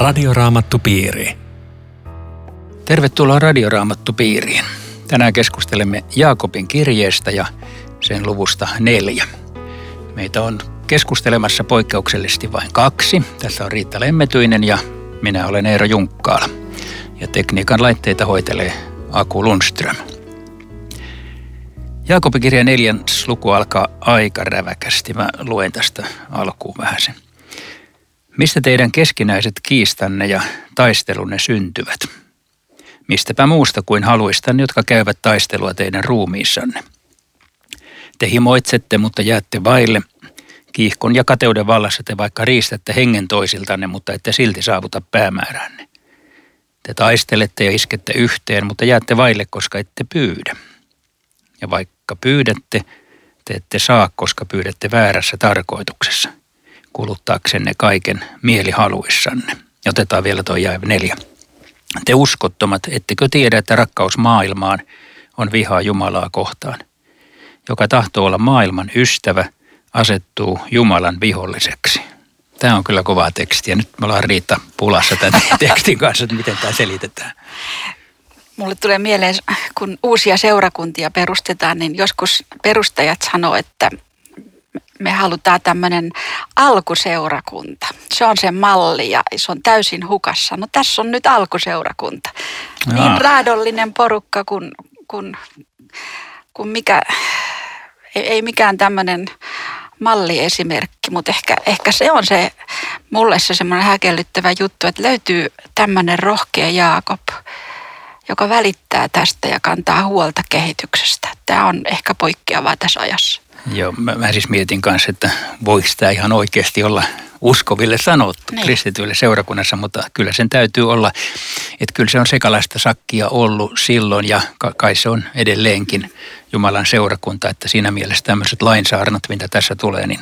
Radioraamattupiiri. Tervetuloa Radioraamattupiiriin. Tänään keskustelemme Jaakobin kirjeestä ja sen luvusta neljä. Meitä on keskustelemassa poikkeuksellisesti vain kaksi. Tässä on Riitta Lemmetyinen ja minä olen Eero Junkkaala. Ja tekniikan laitteita hoitelee Aku Lundström. Jaakobin kirja neljän luku alkaa aika räväkästi. Mä luen tästä alkuun vähän sen. Mistä teidän keskinäiset kiistanne ja taistelunne syntyvät? Mistäpä muusta kuin haluistan, jotka käyvät taistelua teidän ruumiissanne? Te himoitsette, mutta jäätte vaille. Kiihkon ja kateuden vallassa te vaikka riistätte hengen toisiltanne, mutta ette silti saavuta päämääränne. Te taistelette ja iskette yhteen, mutta jäätte vaille, koska ette pyydä. Ja vaikka pyydätte, te ette saa, koska pyydätte väärässä tarkoituksessa – kuluttaaksenne kaiken mielihaluissanne. Otetaan vielä tuo jae neljä. Te uskottomat, ettekö tiedä, että rakkaus maailmaan on vihaa Jumalaa kohtaan. Joka tahtoo olla maailman ystävä, asettuu Jumalan viholliseksi. Tämä on kyllä kovaa tekstiä. Nyt me ollaan Riitta pulassa tämän tekstin kanssa, että miten tämä selitetään. Mulle tulee mieleen, kun uusia seurakuntia perustetaan, niin joskus perustajat sanoo, että me halutaan tämmöinen alkuseurakunta. Se on se malli ja se on täysin hukassa. No tässä on nyt alkuseurakunta. Jaa. Niin raadollinen porukka kuin, kuin, kuin mikä, ei, ei mikään tämmöinen malliesimerkki, mutta ehkä, ehkä se on se mulle se semmoinen häkellyttävä juttu, että löytyy tämmöinen rohkea Jaakob, joka välittää tästä ja kantaa huolta kehityksestä. Tämä on ehkä poikkeavaa tässä ajassa. Joo, mä, mä siis mietin kanssa, että voiko tämä ihan oikeasti olla uskoville sanottu niin. kristityille seurakunnassa, mutta kyllä sen täytyy olla, että kyllä se on sekalaista sakkia ollut silloin ja kai se on edelleenkin Jumalan seurakunta, että siinä mielessä tämmöiset lainsaarnat, mitä tässä tulee, niin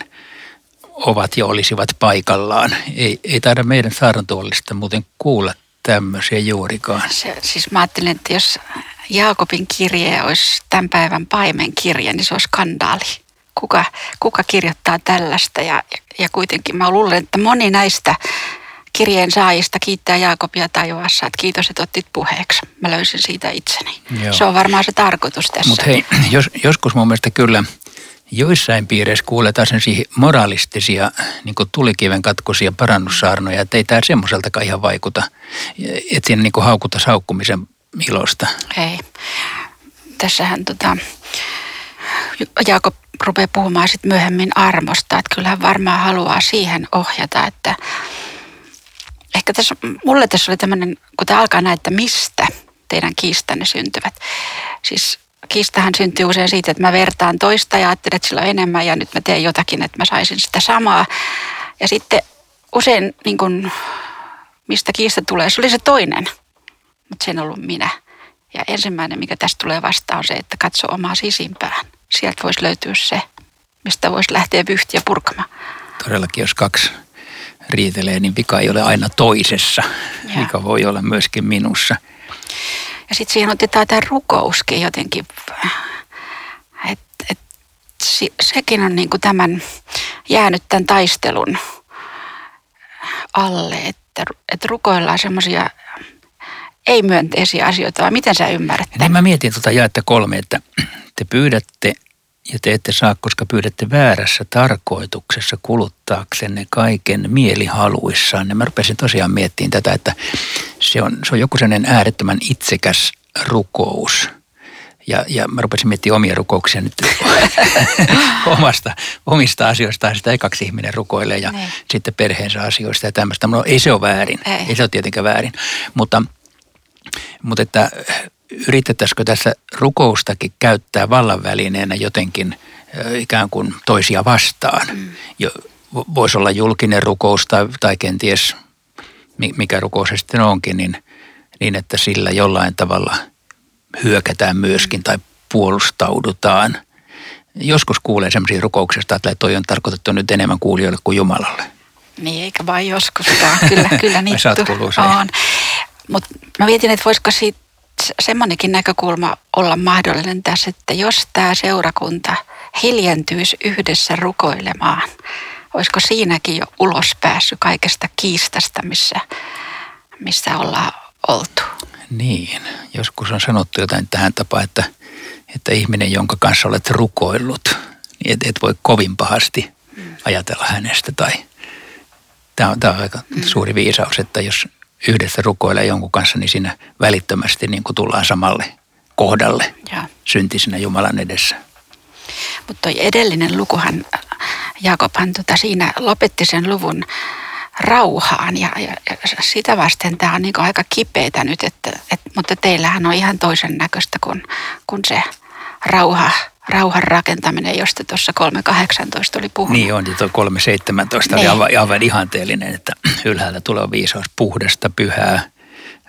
ovat ja olisivat paikallaan. Ei, ei taida meidän saarnatuolista muuten kuulla tämmöisiä juurikaan. Se, siis mä ajattelin, että jos Jaakobin kirje olisi tämän päivän paimen kirje, niin se olisi skandaali kuka, kuka kirjoittaa tällaista. Ja, ja kuitenkin mä luulen, että moni näistä kirjeen saajista kiittää Jaakobia taivaassa, että kiitos, että otit puheeksi. Mä löysin siitä itseni. Joo. Se on varmaan se tarkoitus tässä. Mutta hei, jos, joskus mun mielestä kyllä joissain piireissä kuuletaan sellaisia moralistisia niin tulikiven katkoisia parannussaarnoja, että ei tämä semmoiseltakaan ihan vaikuta, että siinä niin haukuta saukkumisen ilosta. Ei. Tässähän tota, Jaakob rupeaa puhumaan sitten myöhemmin armosta, että kyllä hän varmaan haluaa siihen ohjata, että ehkä tässä, mulle tässä oli tämmöinen, kun tämä alkaa näitä, että mistä teidän kiistanne syntyvät. Siis kiistahan syntyy usein siitä, että mä vertaan toista ja ajattelen, että sillä on enemmän ja nyt mä teen jotakin, että mä saisin sitä samaa. Ja sitten usein niin kun, mistä kiista tulee, se oli se toinen, mutta se en ollut minä. Ja ensimmäinen, mikä tästä tulee vastaan, on se, että katso omaa sisimpään sieltä voisi löytyä se, mistä voisi lähteä vyhtiä purkamaan. Todellakin, jos kaksi riitelee, niin vika ei ole aina toisessa. Ja. Vika voi olla myöskin minussa. Ja sitten siihen otetaan tämä rukouskin jotenkin, että et, sekin on niinku tämän jäänyt tämän taistelun alle, että et rukoillaan semmoisia ei-myönteisiä asioita, vai miten sä ymmärrät Niin mä mietin tuota jaetta kolme, että te pyydätte ja te ette saa, koska pyydätte väärässä tarkoituksessa kuluttaaksenne kaiken mielihaluissaan. Ja mä rupesin tosiaan miettimään tätä, että se on, se on joku sellainen äärettömän itsekäs rukous. Ja, ja mä rupesin miettimään omia rukouksia nyt omasta, omista asioistaan. Sitä ekaksi ihminen rukoilee ja niin. sitten perheensä asioista ja tämmöistä. No ei se ole väärin. Ei, ei se ole tietenkään väärin. Mutta, mutta että yritettäisikö tässä rukoustakin käyttää vallanvälineenä jotenkin ikään kuin toisia vastaan? Mm. Voisi olla julkinen rukous tai, tai kenties mikä rukous se sitten onkin, niin, niin että sillä jollain tavalla hyökätään myöskin tai puolustaudutaan. Joskus kuulee semmoisia rukouksesta, että toi on tarkoitettu nyt enemmän kuulijoille kuin Jumalalle. Niin, eikä vain joskuskaan. Kyllä, kyllä niitä on. Mutta mä mietin, että voisiko siitä semmoinenkin näkökulma olla mahdollinen tässä, että jos tämä seurakunta hiljentyisi yhdessä rukoilemaan, olisiko siinäkin jo ulos päässyt kaikesta kiistasta, missä missä ollaan oltu. Niin, joskus on sanottu jotain tähän tapaan, että, että ihminen, jonka kanssa olet rukoillut, niin et, et voi kovin pahasti mm. ajatella hänestä. Tai tämä on, tämä on aika mm. suuri viisaus, että jos yhdessä rukoilee jonkun kanssa, niin siinä välittömästi niin kuin tullaan samalle kohdalle ja. syntisinä Jumalan edessä. Mutta toi edellinen lukuhan, Jaakobhan tota siinä lopetti sen luvun rauhaan ja, ja, ja sitä vasten tämä on niin aika kipeitä nyt, että, et, mutta teillähän on ihan toisen näköistä kuin, kuin se rauha, rauhan rakentaminen, josta tuossa 3.18 oli puhunut. Niin on, ja tuo 3.17 niin. oli aivan, aivan ihanteellinen, että ylhäällä tulee viisaus puhdasta, pyhää,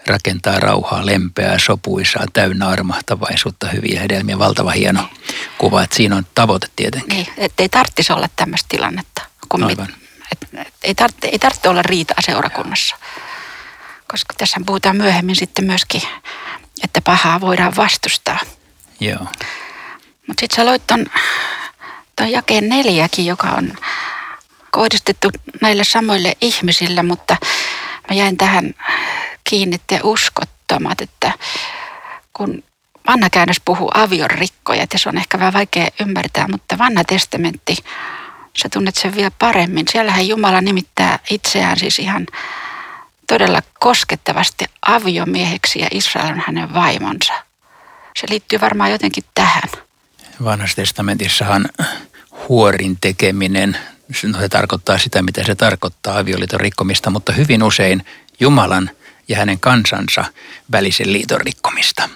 rakentaa rauhaa, lempeää, sopuisaa, täynnä armahtavaisuutta, hyviä hedelmiä, valtava hieno kuva, että siinä on tavoite tietenkin. Niin, ettei tarvitsisi olla tämmöistä tilannetta. Kun Aivan. Mit, et, et, ei, tarvitse, ei tarvitse olla riitaa seurakunnassa, koska tässä puhutaan myöhemmin sitten myöskin, että pahaa voidaan vastustaa. Joo. Mutta sitten sä loit ton, ton jakeen neljäkin, joka on kohdistettu näille samoille ihmisille, mutta mä jäin tähän kiinni te uskottomat, että kun vanha käännös puhuu aviorikkoja, että se on ehkä vähän vaikea ymmärtää, mutta vanha testamentti, sä tunnet sen vielä paremmin. Siellähän Jumala nimittää itseään siis ihan todella koskettavasti aviomieheksi ja Israel on hänen vaimonsa. Se liittyy varmaan jotenkin tähän. Vanhassa testamentissahan huorin tekeminen, no se tarkoittaa sitä, mitä se tarkoittaa avioliiton rikkomista, mutta hyvin usein Jumalan ja hänen kansansa välisen liiton rikkomista.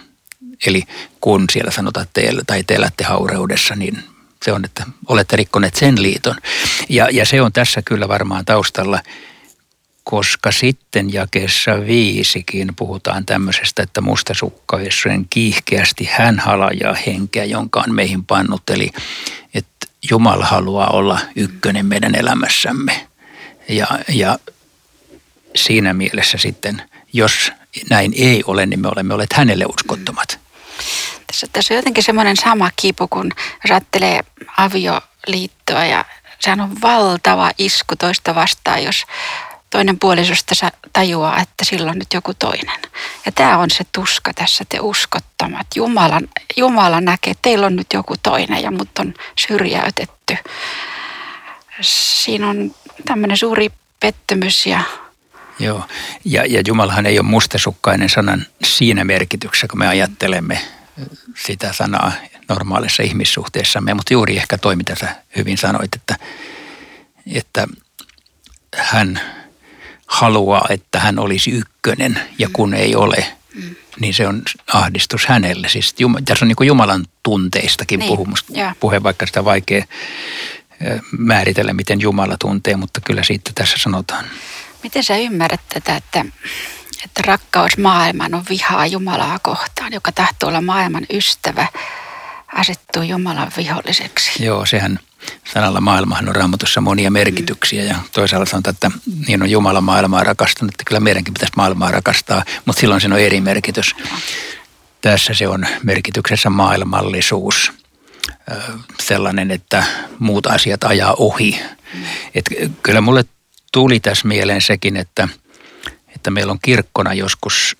Eli kun siellä sanotaan teillä tai te elätte haureudessa, niin se on, että olette rikkoneet sen liiton. Ja, ja se on tässä kyllä varmaan taustalla, koska sitten jakeessa viisikin puhutaan tämmöisestä, että mustasukkaisen kiihkeästi hän halajaa henkeä, jonka on meihin pannut. Eli että Jumala haluaa olla ykkönen meidän elämässämme. Ja, ja siinä mielessä sitten – jos näin ei ole, niin me olemme olleet hänelle uskottomat. Tässä, tässä on jotenkin semmoinen sama kipu, kun jos ajattelee avioliittoa ja sehän on valtava isku toista vastaan, jos toinen puolisosta tajuaa, että sillä on nyt joku toinen. Ja tämä on se tuska tässä, te uskottomat. Jumala, Jumala näkee, että teillä on nyt joku toinen ja mut on syrjäytetty. Siinä on tämmöinen suuri pettymys ja Joo, ja, ja Jumalahan ei ole mustasukkainen sanan siinä merkityksessä, kun me ajattelemme sitä sanaa normaalissa ihmissuhteessamme, mutta juuri ehkä toi, mitä sä hyvin sanoit, että, että hän haluaa, että hän olisi ykkönen ja kun ei ole, niin se on ahdistus hänelle. Siis tässä on niin Jumalan tunteistakin niin, puhumus, puhe, vaikka sitä vaikea määritellä, miten Jumala tuntee, mutta kyllä siitä tässä sanotaan. Miten sä ymmärrät tätä, että, että rakkaus maailman on vihaa Jumalaa kohtaan, joka tahtoo olla maailman ystävä, asettuu Jumalan viholliseksi? Joo, sehän sanalla maailmahan on raamatussa monia merkityksiä ja toisaalta sanotaan, että niin on Jumala maailmaa rakastanut, että kyllä meidänkin pitäisi maailmaa rakastaa, mutta silloin siinä on eri merkitys. Tässä se on merkityksessä maailmallisuus, sellainen, että muut asiat ajaa ohi. Et kyllä mulle tuli tässä mieleen sekin, että, että meillä on kirkkona joskus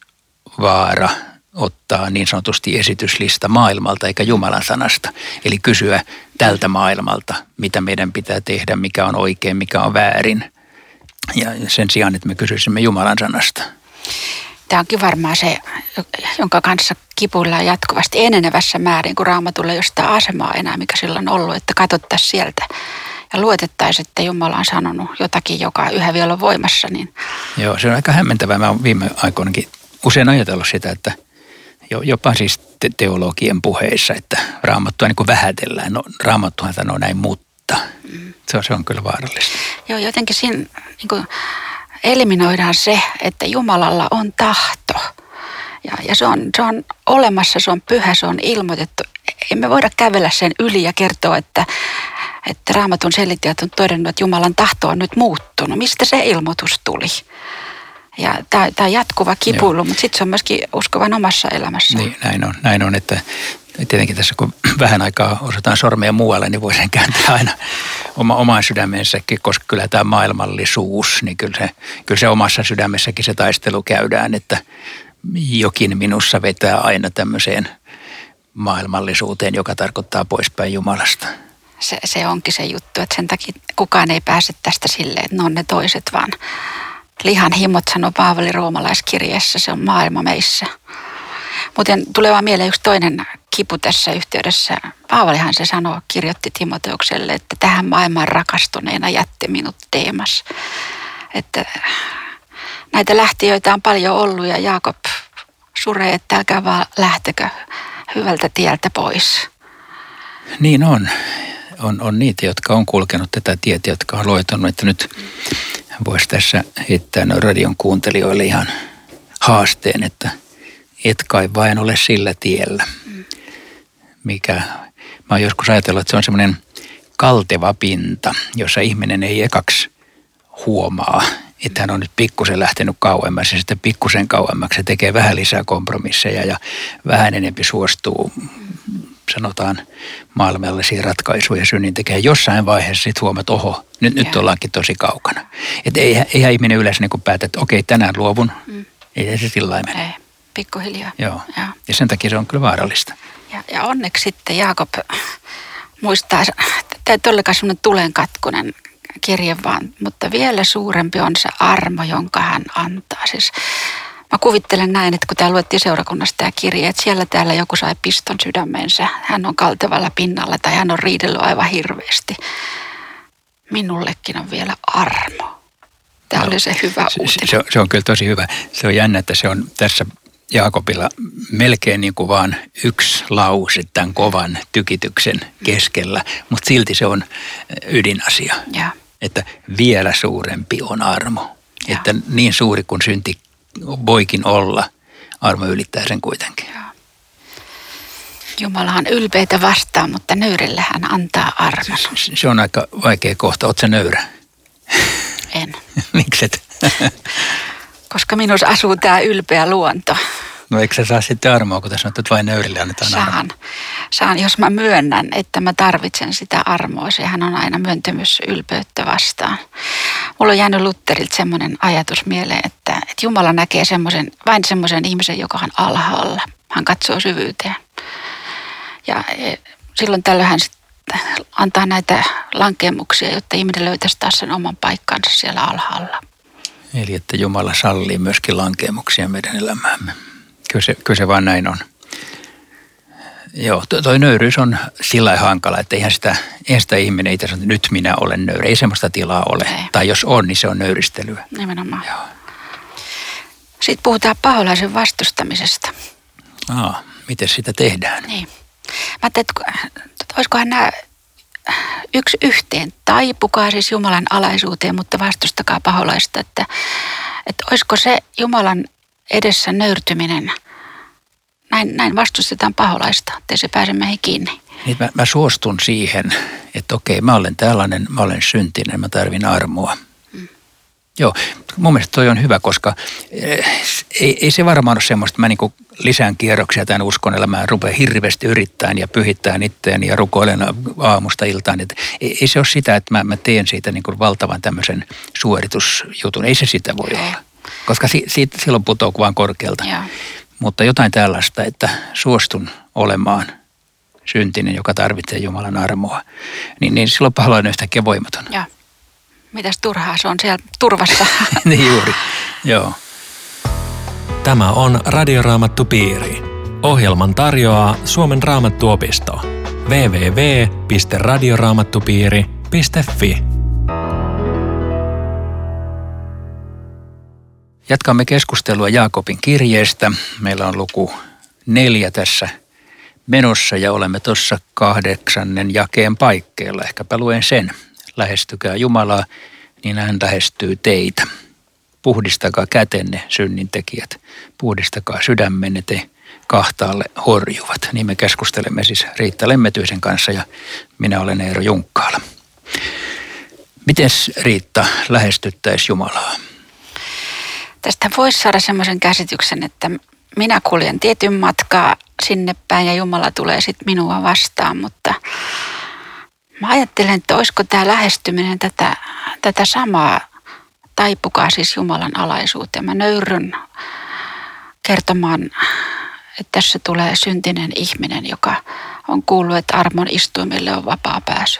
vaara ottaa niin sanotusti esityslista maailmalta eikä Jumalan sanasta. Eli kysyä tältä maailmalta, mitä meidän pitää tehdä, mikä on oikein, mikä on väärin. Ja sen sijaan, että me kysyisimme Jumalan sanasta. Tämä onkin varmaan se, jonka kanssa kipuillaan jatkuvasti enenevässä määrin, kun raamatulla jostain asemaa enää, mikä silloin on ollut, että katsottaisiin sieltä ja luotettaisiin, että Jumala on sanonut jotakin, joka yhä vielä on voimassa. Niin... Joo, se on aika hämmentävää. Mä oon viime aikoinakin usein ajatellut sitä, että jopa siis te- teologien puheissa, että raamattua niin kuin vähätellään. No, raamattuhan sanoo näin, mutta se, on, se on kyllä vaarallista. Joo, jotenkin siinä niin kuin eliminoidaan se, että Jumalalla on tahto. Ja, ja se, on, se on olemassa, se on pyhä, se on ilmoitettu. Emme voida kävellä sen yli ja kertoa, että että raamatun selittäjät on todennut, että Jumalan tahto on nyt muuttunut. Mistä se ilmoitus tuli? Ja tämä, tämä jatkuva kipuilu, Joo. mutta sitten se on myöskin uskovan omassa elämässä. Niin, näin on, näin on että tietenkin tässä kun vähän aikaa osataan sormea muualle, niin voisin kääntää aina oma, omaan sydämensäkin, koska kyllä tämä maailmallisuus, niin kyllä se, kyllä se omassa sydämessäkin se taistelu käydään, että jokin minussa vetää aina tämmöiseen maailmallisuuteen, joka tarkoittaa poispäin Jumalasta. Se, se onkin se juttu, että sen takia kukaan ei pääse tästä silleen, että ne on ne toiset, vaan lihan himot sanoo Paavali roomalaiskirjeessä, se on maailma meissä. Muuten tulee vaan mieleen yksi toinen kipu tässä yhteydessä. Paavalihan se sanoo, kirjoitti Timoteukselle, että tähän maailman rakastuneena jätti minut Deemas. Että näitä lähtiöitä on paljon ollut ja Jaakob suree, että älkää vaan lähtekö hyvältä tieltä pois. Niin on. On, on niitä, jotka on kulkenut tätä tietä, jotka on loitanut, että nyt voisi tässä heittää radion kuuntelijoille ihan haasteen, että et kai vain ole sillä tiellä. Mikä, mä oon joskus ajatellut, että se on semmoinen kalteva pinta, jossa ihminen ei ekaksi huomaa, että hän on nyt pikkusen lähtenyt kauemmas ja sitten pikkusen kauemmaksi se tekee vähän lisää kompromisseja ja vähän enempi suostuu sanotaan maailmallisia ratkaisuja synnin tekee. Jossain vaiheessa sitten huomaat, että oho, nyt, nyt ollaankin tosi kaukana. Että eihän, eihän ihminen yleensä niin päätä, että okei, tänään luovun. Mm. Ei se sillä lailla mene. Ei, pikkuhiljaa. Joo. Ja. ja sen takia se on kyllä vaarallista. Ja, ja onneksi sitten Jaakob muistaa, tämä ei ollenkaan semmoinen tulenkatkunen kirje vaan, mutta vielä suurempi on se armo, jonka hän antaa. Siis Mä kuvittelen näin, että kun tämä luettiin seurakunnasta tämä kirje, että siellä täällä joku sai piston sydämensä, hän on kaltevalla pinnalla tai hän on riidellyt aivan hirveästi. Minullekin on vielä armo. Tämä no, oli se hyvä uutinen. Se, se on kyllä tosi hyvä. Se on jännä, että se on tässä Jaakobilla melkein niin kuin vaan yksi lause tämän kovan tykityksen keskellä, mutta silti se on ydinasia. Ja. Että vielä suurempi on armo. Ja. Että niin suuri kuin synti voikin olla, armo ylittää sen kuitenkin. Jumala on ylpeitä vastaan, mutta nöyrille hän antaa armon. Se, se on aika vaikea kohta. Oletko nöyrä? En. Mikset? Koska minussa asuu tämä ylpeä luonto. No eikö sä saa sitten armoa, kun tässä on, että vain nöyrille annetaan Saan. Armoa? Saan, jos mä myönnän, että mä tarvitsen sitä armoa. Sehän on aina myöntymys ylpeyttä vastaan. Mulla on jäänyt Lutterilta semmoinen ajatus mieleen, että, että Jumala näkee semmoisen, vain semmoisen ihmisen, joka on alhaalla. Hän katsoo syvyyteen. Ja e, silloin tällöin hän antaa näitä lankemuksia, jotta ihminen löytäisi taas sen oman paikkansa siellä alhaalla. Eli että Jumala sallii myöskin lankemuksia meidän elämäämme. Kyllä se, kyllä se vaan näin on. Joo, toi nöyryys on sillä hankala, että eihän sitä, eihän sitä ihminen itse että nyt minä olen nöyrä. Ei semmoista tilaa ole. Ei. Tai jos on, niin se on nöyristelyä. Nimenomaan. Joo. Sitten puhutaan paholaisen vastustamisesta. Aa, miten sitä tehdään? Niin. Mä ajattelin, että olisikohan nämä yksi yhteen. Taipukaa siis Jumalan alaisuuteen, mutta vastustakaa paholaista. Että, että olisiko se Jumalan edessä nöyrtyminen – näin, näin vastustetaan paholaista, ettei se pääse meihin kiinni. Niin mä, mä suostun siihen, että okei, mä olen tällainen, mä olen syntinen, mä tarvin armoa. Joo, mun mielestä toi on hyvä, koska eh, ei, ei se varmaan ole semmoista, että mä niinku lisään kierroksia tämän uskon elämään, rupean hirveästi yrittämään ja pyhittämään itteeni ja rukoilen aamusta iltaan. Et ei, ei se ole sitä, että mä, mä teen siitä niinku valtavan tämmöisen suoritusjutun. Ei se sitä voi olla, koska si, si, silloin putoaa vaan korkealta. Joo. Mutta jotain tällaista, että suostun olemaan syntinen, joka tarvitsee Jumalan armoa, niin, niin silloin paholainen yhtäkkiä voimaton. Ja. Mitäs turhaa se on siellä turvassa? niin juuri, joo. Tämä on Radioraamattu Piiri. Ohjelman tarjoaa Suomen raamattuopisto. www.radioraamattupiiri.fi Jatkamme keskustelua Jaakobin kirjeestä. Meillä on luku neljä tässä menossa ja olemme tuossa kahdeksannen jakeen paikkeilla. Ehkäpä luen sen. Lähestykää Jumalaa, niin hän lähestyy teitä. Puhdistakaa kätenne, synnintekijät. Puhdistakaa sydämenne, te kahtaalle horjuvat. Niin me keskustelemme siis Riitta Lemmetyisen kanssa ja minä olen Eero Junkkaala. Miten Riitta lähestyttäisi Jumalaa? Tästä voisi saada semmoisen käsityksen, että minä kuljen tietyn matkaa sinne päin ja Jumala tulee sitten minua vastaan, mutta Mä ajattelen, että olisiko tämä lähestyminen tätä, tätä samaa, taipukaa siis Jumalan alaisuuteen. Mä nöyryn kertomaan, että tässä tulee syntinen ihminen, joka on kuullut, että armon istuimille on vapaa pääsy.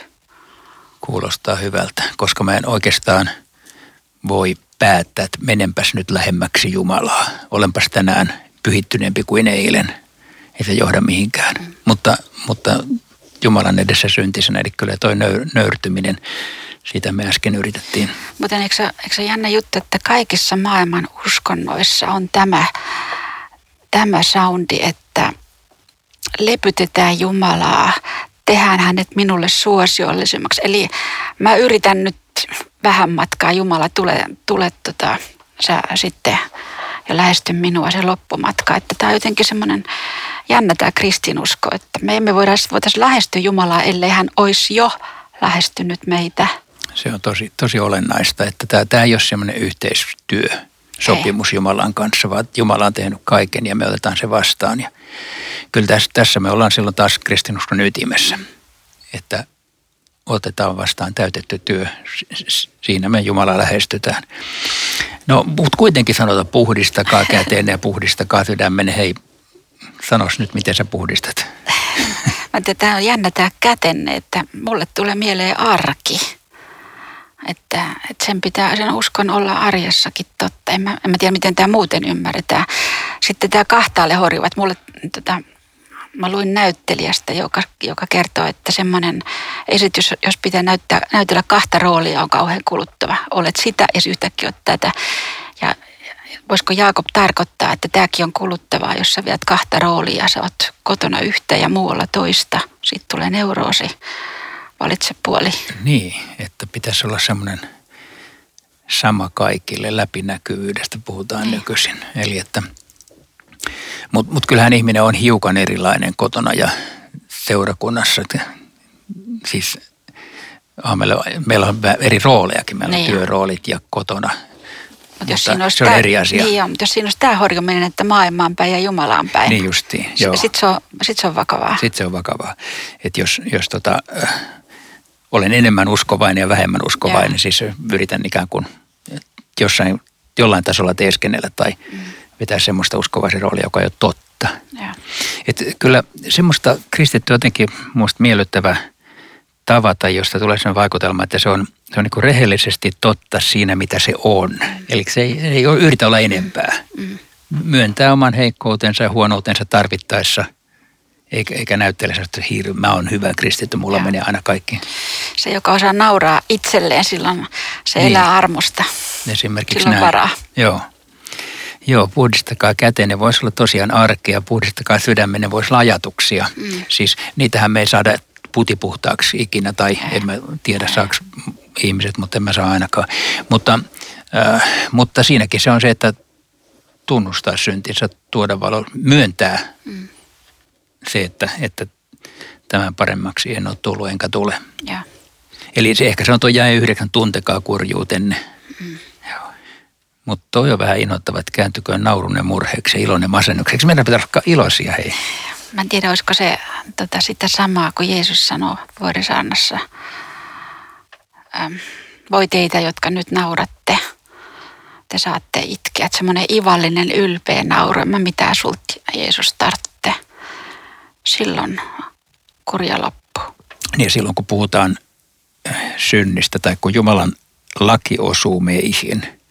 Kuulostaa hyvältä, koska mä en oikeastaan voi päättää, että menenpäs nyt lähemmäksi Jumalaa. Olenpas tänään pyhittyneempi kuin eilen. Ei se johda mihinkään. Mm. Mutta, mutta Jumalan edessä syntisenä, eli kyllä toi nöyr, nöyrtyminen, siitä me äsken yritettiin. Mutta eikö, eikö se jännä juttu, että kaikissa maailman uskonnoissa on tämä, tämä soundi, että lepytetään Jumalaa, tehdään hänet minulle suosiollisemmaksi. Eli mä yritän nyt vähän matkaa, Jumala, tule, tule tota, sä sitten ja lähesty minua se loppumatka. Että tämä on jotenkin semmoinen jännä tämä kristinusko, että me emme voitaisiin voitais lähestyä Jumalaa, ellei hän olisi jo lähestynyt meitä. Se on tosi, tosi olennaista, että tämä, tämä ei ole semmoinen yhteistyö, sopimus ei. Jumalan kanssa, vaan Jumala on tehnyt kaiken ja me otetaan se vastaan. Ja kyllä tässä, tässä me ollaan silloin taas kristinuskon ytimessä, että otetaan vastaan täytetty työ. Siinä me Jumala lähestytään. No, mutta kuitenkin sanotaan puhdistakaa käteen ja puhdistakaa sydämen. Hei, sanos nyt, miten sä puhdistat. Mä tämä on jännä tämä kätenne, että mulle tulee mieleen arki. Että, että sen pitää, sen uskon olla arjessakin totta. En mä, en mä tiedä, miten tämä muuten ymmärretään. Sitten tämä kahtaalle horjuvat. Mulle tota, mä luin näyttelijästä, joka, joka kertoo, että semmoinen esitys, jos pitää näyttää, näytellä kahta roolia, on kauhean kuluttava. Olet sitä ja yhtäkkiä olet tätä. Ja voisiko Jaakob tarkoittaa, että tämäkin on kuluttavaa, jos sä viet kahta roolia, sä oot kotona yhtä ja muualla toista. Sitten tulee neuroosi, valitse puoli. Niin, että pitäisi olla semmoinen sama kaikille, läpinäkyvyydestä puhutaan niin. nykyisin. Eli että – mutta mut kyllähän ihminen on hiukan erilainen kotona ja seurakunnassa. Siis meillä, meillä on eri roolejakin, meillä niin on työroolit ja kotona. Mut jos siinä se on tämä, eri asia. Niin on, mutta jos siinä olisi tämä horjuminen, että maailmaan päin ja Jumalaan päin. Niin justiin, joo. Sitten se, on, sit se on vakavaa. Sitten se on vakavaa. Että jos, jos tota, äh, olen enemmän uskovainen ja vähemmän uskovainen, joo. siis yritän ikään kuin jossain, jollain tasolla teeskennellä tai mm vetää semmoista uskovaisen roolia, joka ei ole totta. Ja. Et kyllä semmoista kristitty jotenkin muista miellyttävä tavata, josta tulee sellainen vaikutelma, että se on, se on niin rehellisesti totta siinä, mitä se on. Mm. Eli se ei, ei ole yritä olla enempää. Mm. Myöntää oman heikkoutensa ja huonoutensa tarvittaessa – eikä, eikä näyttele että hiiri, mä oon hyvä kristitty, mulla ja. menee aina kaikki. Se, joka osaa nauraa itselleen, silloin se niin. elää armosta. Esimerkiksi silloin näin. varaa. Joo. Joo, puhdistakaa käteen, ne voisi olla tosiaan arkea, puhdistakaa sydämen, ne voisi olla ajatuksia. Mm. Siis niitähän me ei saada putipuhtaaksi ikinä, tai en mä tiedä saako ihmiset, mutta en mä saa ainakaan. Mutta, äh, mutta siinäkin se on se, että tunnustaa syntinsä, tuoda valo, myöntää mm. se, että, että tämän paremmaksi en ole tullut enkä tule. Ja. Eli se ehkä se on tuo jäi yhdeksän tuntekaa kurjuutenne. Mm. Mutta toi on vähän innoittava, että kääntyköön naurun ja murheeksi ja ilon ja masennukseksi. Meidän pitää olla iloisia, hei. Mä en tiedä, olisiko se tota, sitä samaa kuin Jeesus sanoi vuorisaannassa. Ähm, voi teitä, jotka nyt nauratte, te saatte itkeä. Että semmoinen ivallinen, ylpeä nauru, mä mitä sulta Jeesus tartte. Silloin kurja loppu. Niin silloin kun puhutaan synnistä tai kun Jumalan laki osuu meihin –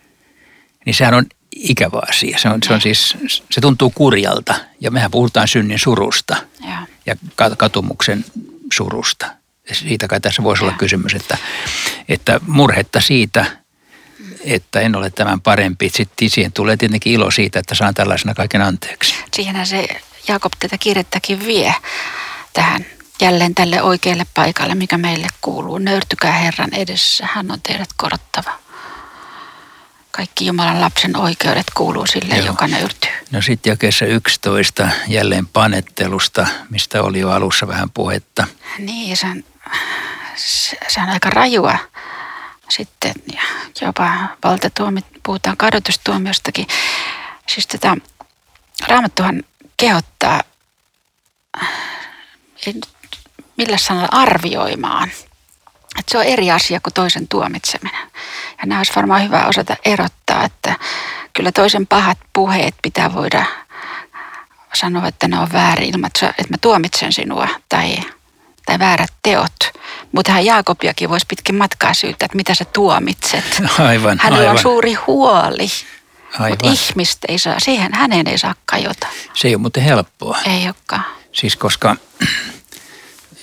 niin sehän on ikävä asia. Se, on, se, on siis, se tuntuu kurjalta ja mehän puhutaan synnin surusta ja, ja katumuksen surusta. Ja siitä kai tässä voisi ja. olla kysymys, että, että murhetta siitä, että en ole tämän parempi. Sitten siihen tulee tietenkin ilo siitä, että saan tällaisena kaiken anteeksi. Siihenhän se Jaakob tätä kirjettäkin vie tähän jälleen tälle oikealle paikalle, mikä meille kuuluu. Nöyrtykää Herran edessä, hän on teidät korottava kaikki Jumalan lapsen oikeudet kuuluu sille, Joo. joka nöyrtyy. No sitten jakeessa 11 jälleen panettelusta, mistä oli jo alussa vähän puhetta. Niin, se on, se on aika rajua sitten ja jopa valtatuomit, puhutaan kadotustuomiostakin. Siis tätä Raamattuhan kehottaa, ei millä sanalla arvioimaan se on eri asia kuin toisen tuomitseminen. Ja nämä olisi varmaan hyvä osata erottaa, että kyllä toisen pahat puheet pitää voida sanoa, että ne on väärin ilman, että mä tuomitsen sinua tai, tai väärät teot. Mutta hän Jaakobiakin voisi pitkin matkaa syyttää, että mitä sä tuomitset. Aivan, Hänellä aivan. on suuri huoli. Mutta ihmistä ei saa, siihen hänen ei saa kajota. Se ei ole muuten helppoa. Ei olekaan. Siis koska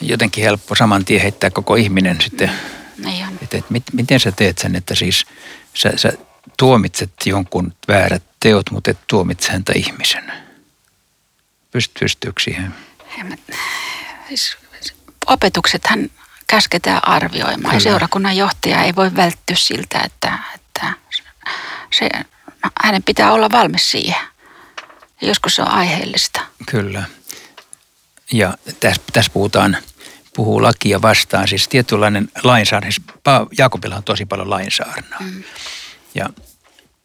jotenkin helppo saman tien heittää koko ihminen sitten, Niin on. että, että mit, miten sä teet sen, että siis sä, sä tuomitset jonkun väärät teot, mutta et tuomitse häntä ihmisen. Pyst, pystyykö siihen? Siis, opetuksethan käsketään arvioimaan ja Kyllä. seurakunnan johtaja ei voi välttyä siltä, että, että se, hänen pitää olla valmis siihen. Joskus se on aiheellista. Kyllä. Ja tässä, tässä puhutaan, puhuu lakia vastaan, siis tietynlainen lainsäädäntö. Siis Jaakobilla on tosi paljon lainsäädäntöä. Mm. Ja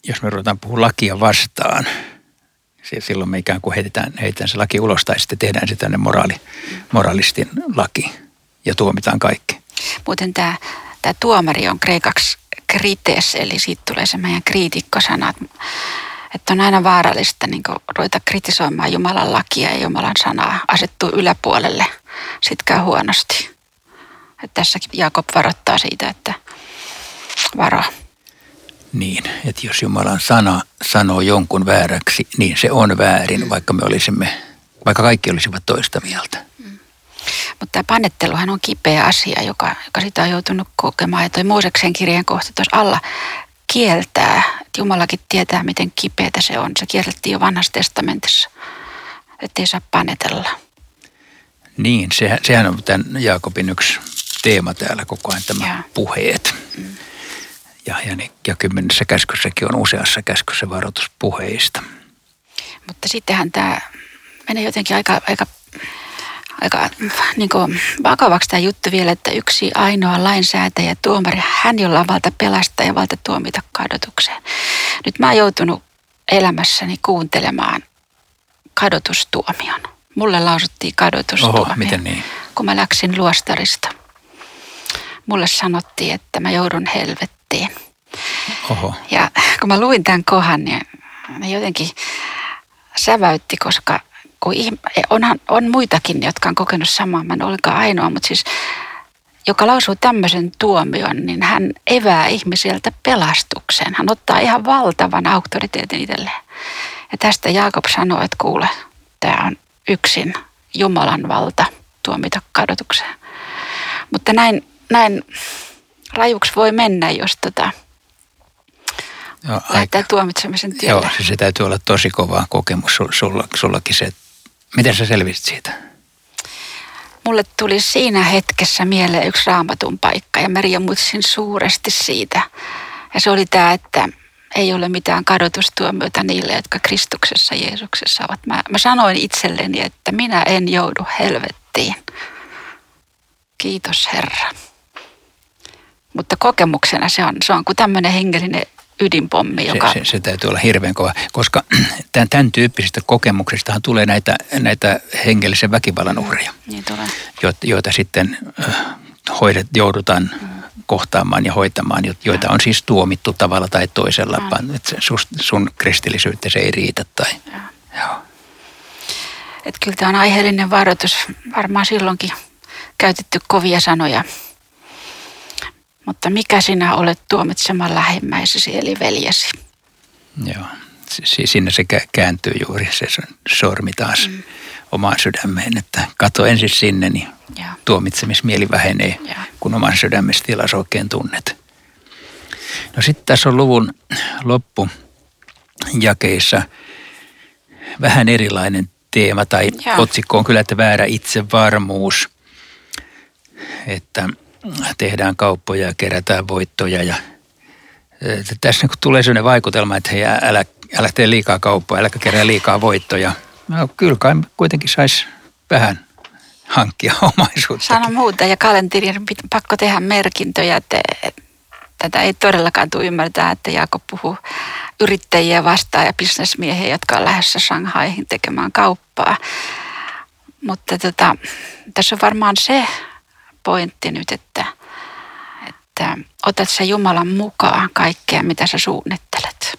jos me ruvetaan puhua lakia vastaan, silloin me ikään kuin heitetään, heitetään se laki ulos tai sitten tehdään se tänne moraali, moralistin laki ja tuomitaan kaikki. Muuten tämä, tämä tuomari on kreikaksi krites, eli siitä tulee se meidän kriitikkosana, että- on aina vaarallista niin ruveta kritisoimaan Jumalan lakia ja Jumalan sanaa, asettua yläpuolelle, sitten käy huonosti. Että tässäkin Jaakob varoittaa siitä, että varo. Niin, että jos Jumalan sana sanoo jonkun vääräksi, niin se on väärin, vaikka me olisimme, vaikka kaikki olisivat toista mieltä. Mutta tämä panetteluhan on kipeä asia, joka, joka sitä on joutunut kokemaan. Ja toi Mooseksen kirjeen kohta tuossa alla kieltää, että Jumalakin tietää, miten kipeätä se on. Se kiellettiin jo vanhassa testamentissa, että ei saa panetella. Niin, sehän, sehän on tämän Jaakobin yksi teema täällä koko ajan, tämä Joo. puheet. Ja, ja, ne, ja kymmenessä käskyssäkin on useassa käskyssä varoitus puheista. Mutta sittenhän tämä menee jotenkin aika, aika, aika niin kuin vakavaksi tämä juttu vielä, että yksi ainoa lainsäätäjä, tuomari, hän jolla on valta pelastaa ja valta tuomita kadotukseen. Nyt mä oon joutunut elämässäni kuuntelemaan kadotustuomion. Mulle lausuttiin kadotustuomio, Oho, miten niin? kun mä läksin luostarista. Mulle sanottiin, että mä joudun helvettiin. Oho, Ja kun mä luin tämän kohan, niin ne jotenkin säväytti, koska kun ihm- onhan, on muitakin, jotka on kokenut samaa, mä en ole ollenkaan ainoa, mutta siis joka lausuu tämmöisen tuomion, niin hän evää ihmisiltä pelastuksen. Hän ottaa ihan valtavan auktoriteetin itselleen. Ja tästä Jaakob sanoo, että kuule, tämä on yksin Jumalan valta tuomita kadotukseen. Mutta näin, näin rajuksi voi mennä, jos tota, joo, lähtee tuomitsemisen tielle. Joo, se, se täytyy olla tosi kova kokemus sul, sulla, sullakin se. Miten sä selvisit siitä? Mulle tuli siinä hetkessä mieleen yksi raamatun paikka ja mä riemutsin suuresti siitä. Ja se oli tämä, että ei ole mitään kadotustuomiota niille, jotka Kristuksessa Jeesuksessa ovat. Mä, mä sanoin itselleni, että minä en joudu helvettiin. Kiitos Herra. Mutta kokemuksena se on, se on kuin tämmöinen hengellinen ydinpommi, joka... Se, se, se täytyy olla hirveän kova, koska tämän, tämän tyyppisistä kokemuksistahan tulee näitä, näitä hengellisen väkivallan uhreja, Niin tulee. joita, joita sitten hoidet, joudutaan kohtaamaan ja hoitamaan, jo- joita on siis tuomittu tavalla tai toisella, Mm. vaan että sus- sun kristillisyyttä se ei riitä. Tai, Joo. joo. Että kyllä tämä on aiheellinen varoitus. Varmaan silloinkin käytetty kovia sanoja. Mutta mikä sinä olet tuomitsemaan lähimmäisesi eli veljesi? Joo. Si- Sinne se kä- kääntyy juuri se sormi taas mm. omaan sydämeen, että kato ensin sinne, niin Joo. tuomitsemismieli vähenee, Joo. kun oman sydämessä tilassa oikein tunnet. No sitten tässä on luvun loppujakeissa vähän erilainen teema tai Joo. otsikko on kyllä, että väärä itsevarmuus, että tehdään kauppoja ja kerätään voittoja ja että tässä niin tulee sellainen vaikutelma, että hei, älä, älä tee liikaa kauppaa, äläkä kerää liikaa voittoja. No, kyllä kai kuitenkin saisi vähän hankkia omaisuutta. Sano muuta ja kalenteriin on pit- pakko tehdä merkintöjä. Että tätä ei todellakaan tule ymmärtää, että Jaakob puhuu yrittäjiä vastaan ja bisnesmiehiä, jotka on lähdössä Shanghaihin tekemään kauppaa. Mutta tota, tässä on varmaan se pointti nyt, että, että otat sä Jumalan mukaan kaikkea, mitä sä suunnittelet.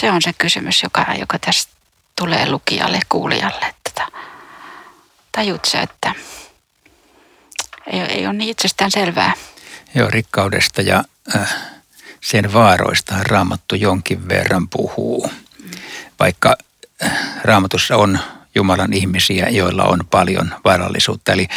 Se on se kysymys, joka, joka tästä tulee lukijalle, kuulijalle. Että tajut sä, että ei, ei ole niin itsestään selvää. Joo, rikkaudesta ja äh, sen vaaroista Raamattu jonkin verran puhuu. Vaikka äh, Raamatussa on Jumalan ihmisiä, joilla on paljon varallisuutta. Eli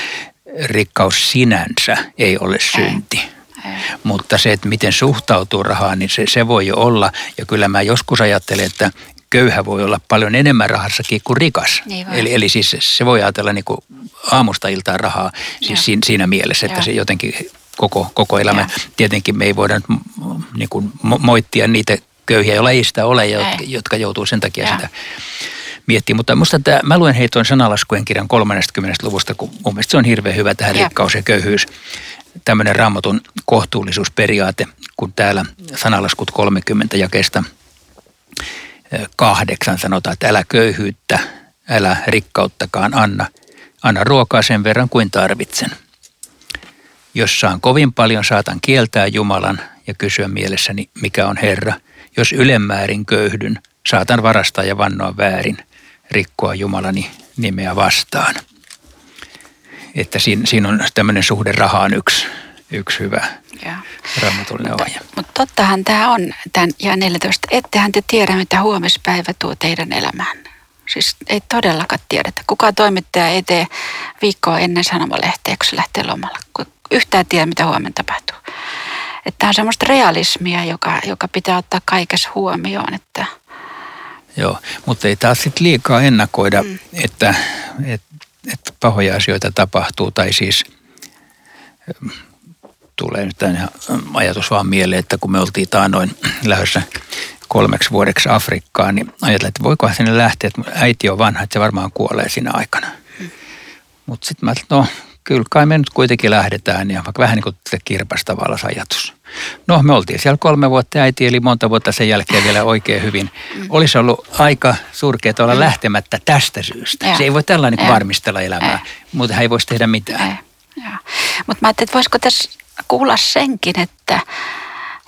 rikkaus sinänsä ei ole synti. Ei. Ei. Mutta se, että miten suhtautuu rahaan, niin se, se voi jo olla. Ja kyllä mä joskus ajattelen, että köyhä voi olla paljon enemmän rahassakin kuin rikas. Niin eli, eli siis se voi ajatella niin kuin aamusta iltaan rahaa siis siinä, siinä mielessä, että ja. se jotenkin koko, koko elämä. Ja. Tietenkin me ei voida niin kuin moittia niitä köyhiä, joilla ei sitä ole, jotka, jotka joutuu sen takia ja. sitä miettimään. Mutta musta tämä, mä luen heitoin sanalaskujen kirjan 30. luvusta, kun mun mielestä se on hirveän hyvä tähän ja. rikkaus ja köyhyys. Tämmöinen raamatun kohtuullisuusperiaate, kun täällä sanalaskut 30 jakesta kahdeksan sanotaan, että älä köyhyyttä, älä rikkauttakaan anna. Anna ruokaa sen verran kuin tarvitsen. Jos saan kovin paljon, saatan kieltää Jumalan ja kysyä mielessäni, mikä on Herra. Jos ylemmäärin köyhdyn, saatan varastaa ja vannoa väärin, rikkoa Jumalani nimeä vastaan. Että siinä, siinä on tämmöinen suhde rahaan yksi, yksi hyvä raamatullinen ohje. Mutta, mutta tottahan tämä on, tämän ja 14, ettehän te tiedä, mitä huomispäivä tuo teidän elämään. Siis ei todellakaan tiedetä. Kuka toimittaja ei tee viikkoa ennen sanomalehteä, kun se lähtee lomalla. Yhtään tiedä, mitä huomenna tapahtuu. Että tämä on semmoista realismia, joka, joka pitää ottaa kaikessa huomioon. Että... Joo, mutta ei taas sitten liikaa ennakoida, mm. että, että, että pahoja asioita tapahtuu. Tai siis tulee nyt tämä ajatus vaan mieleen, että kun me oltiin taanoin lähdössä kolmeksi vuodeksi Afrikkaan, niin ajattelin, että voiko sinne lähteä, että äiti on vanha, että se varmaan kuolee siinä aikana. Hmm. Mutta sitten mä ajattelin, no kyllä kai me nyt kuitenkin lähdetään ja vaikka vähän niin kuin kirpastavalla ajatus. No me oltiin siellä kolme vuotta äiti eli monta vuotta sen jälkeen vielä oikein hyvin. Mm. Olisi ollut aika surkeaa olla mm. lähtemättä tästä syystä. Ja. Se ei voi tällainen niin varmistella elämää, mutta hän ei voisi tehdä mitään. Mutta mä ajattelin, että voisiko tässä kuulla senkin, että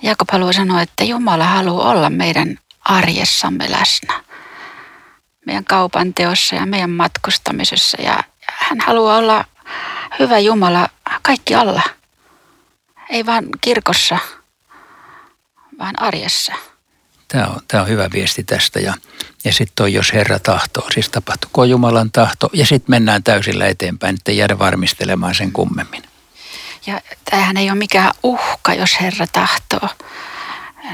Jakob haluaa sanoa, että Jumala haluaa olla meidän arjessamme läsnä. Meidän kaupan teossa ja meidän matkustamisessa. Ja hän haluaa olla hyvä Jumala kaikki alla. Ei vain kirkossa, vaan arjessa. Tämä on, tämä on hyvä viesti tästä. Ja, ja sitten on, jos Herra tahtoo, siis tapahtuko Jumalan tahto. Ja sitten mennään täysillä eteenpäin, että jäädä varmistelemaan sen kummemmin. Ja tämähän ei ole mikään uhka, jos Herra tahtoo.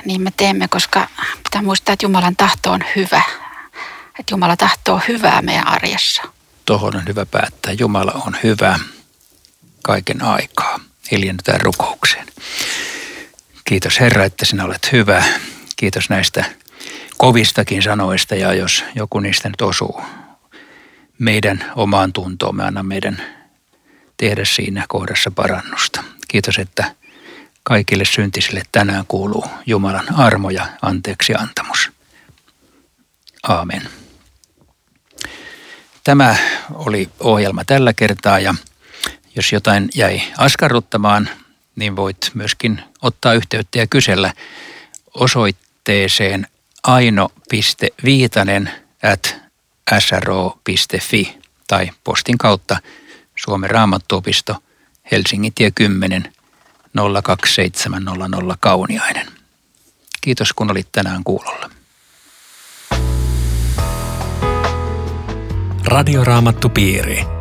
Niin me teemme, koska pitää muistaa, että Jumalan tahto on hyvä. Että Jumala tahtoo hyvää meidän arjessa. Tuohon on hyvä päättää. Jumala on hyvä kaiken aikaa. Hiljennytään rukoukseen. Kiitos Herra, että sinä olet hyvä. Kiitos näistä kovistakin sanoista ja jos joku niistä nyt osuu meidän omaan tuntoon, me anna meidän tehdä siinä kohdassa parannusta. Kiitos, että kaikille syntisille tänään kuuluu Jumalan armo ja anteeksi antamus. Aamen. Tämä oli ohjelma tällä kertaa ja jos jotain jäi askarruttamaan, niin voit myöskin ottaa yhteyttä ja kysellä osoitteeseen aino.viitanen at sro.fi tai postin kautta – Suomen raamattuopisto, Helsingin tie 10 02700 Kauniainen. Kiitos kun olit tänään kuulolla. Radioraamattupiiri.